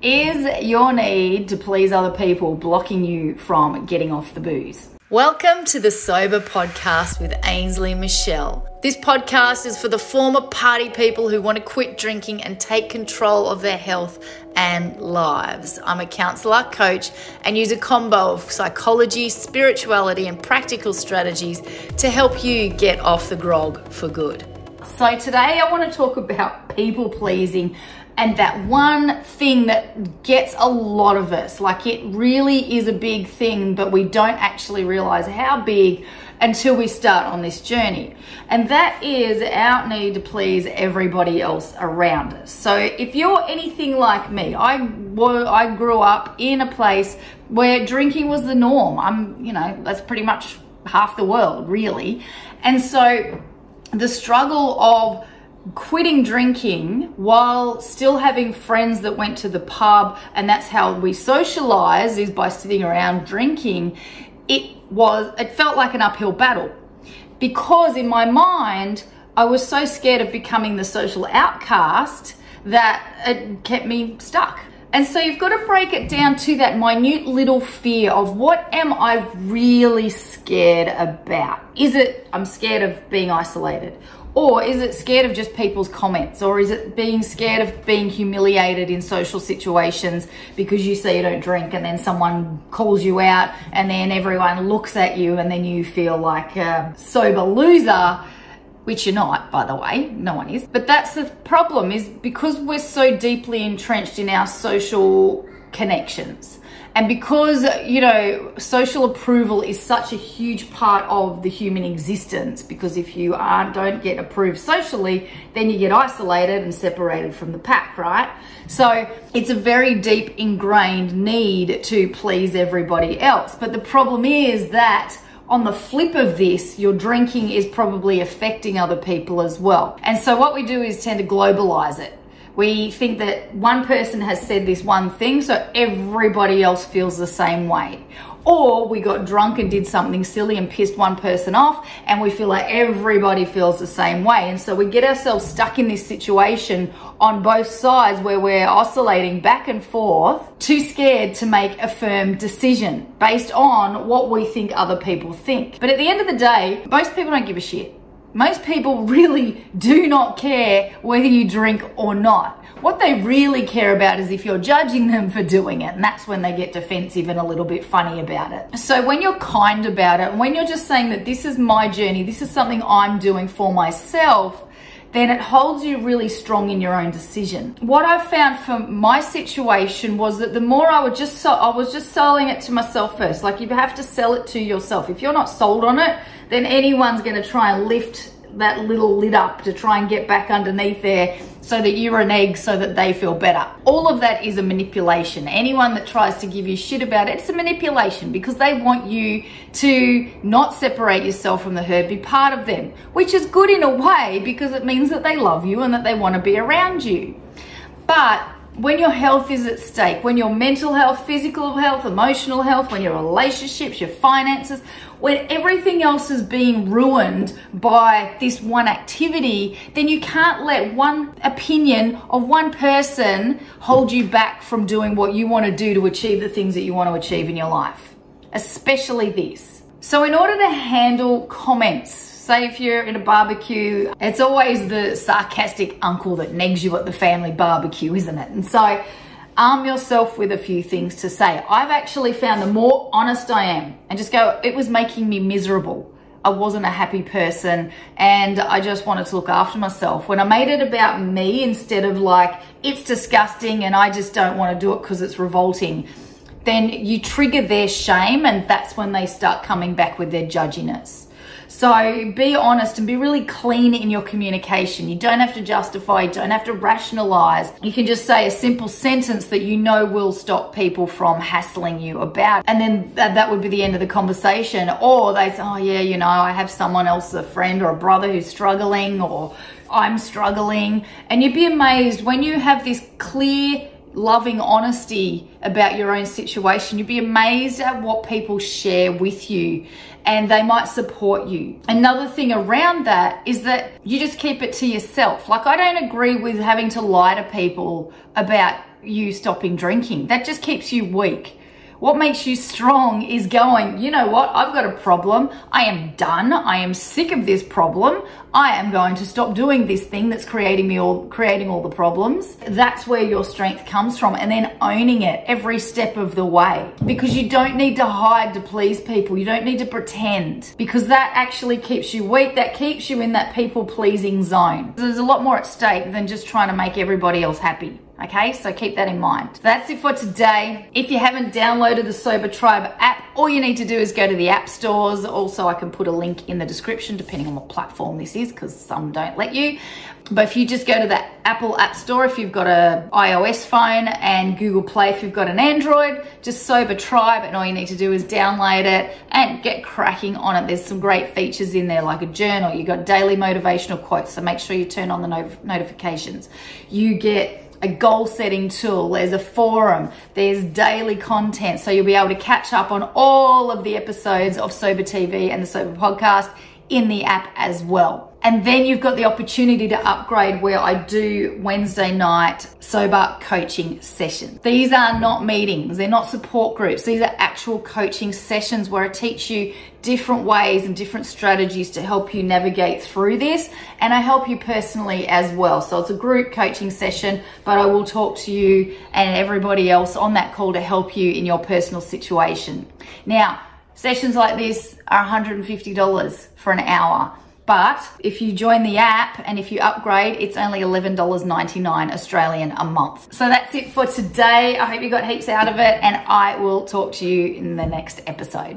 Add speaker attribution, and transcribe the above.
Speaker 1: Is your need to please other people blocking you from getting off the booze? Welcome to the Sober Podcast with Ainsley Michelle. This podcast is for the former party people who want to quit drinking and take control of their health and lives. I'm a counselor, coach, and use a combo of psychology, spirituality, and practical strategies to help you get off the grog for good. So, today I want to talk about people pleasing and that one thing that gets a lot of us. Like it really is a big thing, but we don't actually realize how big until we start on this journey. And that is our need to please everybody else around us. So if you're anything like me, I I grew up in a place where drinking was the norm. I'm, you know, that's pretty much half the world, really. And so the struggle of quitting drinking while still having friends that went to the pub and that's how we socialize is by sitting around drinking. It was it felt like an uphill battle. Because in my mind I was so scared of becoming the social outcast that it kept me stuck and so you've got to break it down to that minute little fear of what am I really scared about? Is it I'm scared of being isolated? Or is it scared of just people's comments? Or is it being scared of being humiliated in social situations because you say you don't drink and then someone calls you out and then everyone looks at you and then you feel like a sober loser? Which you're not, by the way, no one is. But that's the problem is because we're so deeply entrenched in our social connections and because, you know, social approval is such a huge part of the human existence, because if you aren't, don't get approved socially, then you get isolated and separated from the pack, right? So it's a very deep ingrained need to please everybody else. But the problem is that on the flip of this, your drinking is probably affecting other people as well. And so what we do is tend to globalize it. We think that one person has said this one thing, so everybody else feels the same way. Or we got drunk and did something silly and pissed one person off, and we feel like everybody feels the same way. And so we get ourselves stuck in this situation on both sides where we're oscillating back and forth, too scared to make a firm decision based on what we think other people think. But at the end of the day, most people don't give a shit. Most people really do not care whether you drink or not. What they really care about is if you're judging them for doing it, and that's when they get defensive and a little bit funny about it. So when you're kind about it, when you're just saying that this is my journey, this is something I'm doing for myself, then it holds you really strong in your own decision. What I found for my situation was that the more I would just so I was just selling it to myself first. Like you have to sell it to yourself. If you're not sold on it, then anyone's going to try and lift that little lid up to try and get back underneath there so that you're an egg so that they feel better. All of that is a manipulation. Anyone that tries to give you shit about it, it's a manipulation because they want you to not separate yourself from the herd, be part of them, which is good in a way because it means that they love you and that they want to be around you. But when your health is at stake, when your mental health, physical health, emotional health, when your relationships, your finances, when everything else is being ruined by this one activity, then you can't let one opinion of one person hold you back from doing what you want to do to achieve the things that you want to achieve in your life, especially this. So, in order to handle comments, Say if you're in a barbecue, it's always the sarcastic uncle that negs you at the family barbecue, isn't it? And so arm yourself with a few things to say. I've actually found the more honest I am and just go, it was making me miserable. I wasn't a happy person and I just wanted to look after myself. When I made it about me instead of like, it's disgusting and I just don't want to do it because it's revolting, then you trigger their shame and that's when they start coming back with their judginess. So be honest and be really clean in your communication. You don't have to justify, you don't have to rationalize. You can just say a simple sentence that you know will stop people from hassling you about. And then that would be the end of the conversation. Or they say, oh yeah, you know, I have someone else, a friend or a brother who's struggling or I'm struggling. And you'd be amazed when you have this clear, loving honesty about your own situation, you'd be amazed at what people share with you and they might support you. Another thing around that is that you just keep it to yourself. Like, I don't agree with having to lie to people about you stopping drinking. That just keeps you weak. What makes you strong is going, you know what? I've got a problem. I am done. I am sick of this problem. I am going to stop doing this thing that's creating me all creating all the problems. That's where your strength comes from and then owning it every step of the way. Because you don't need to hide to please people. You don't need to pretend because that actually keeps you weak. That keeps you in that people pleasing zone. There's a lot more at stake than just trying to make everybody else happy. Okay, so keep that in mind. That's it for today. If you haven't downloaded the Sober Tribe app, all you need to do is go to the app stores. Also, I can put a link in the description depending on what platform this is because some don't let you. But if you just go to the Apple App Store, if you've got a iOS phone and Google Play if you've got an Android, just Sober Tribe and all you need to do is download it and get cracking on it. There's some great features in there like a journal. You got daily motivational quotes, so make sure you turn on the not notifications. You get a goal setting tool, there's a forum, there's daily content. So you'll be able to catch up on all of the episodes of Sober TV and the Sober Podcast in the app as well. And then you've got the opportunity to upgrade where I do Wednesday night sober coaching sessions. These are not meetings, they're not support groups. These are actual coaching sessions where I teach you different ways and different strategies to help you navigate through this. And I help you personally as well. So it's a group coaching session, but I will talk to you and everybody else on that call to help you in your personal situation. Now, sessions like this are $150 for an hour. But if you join the app and if you upgrade, it's only $11.99 Australian a month. So that's it for today. I hope you got heaps out of it and I will talk to you in the next episode.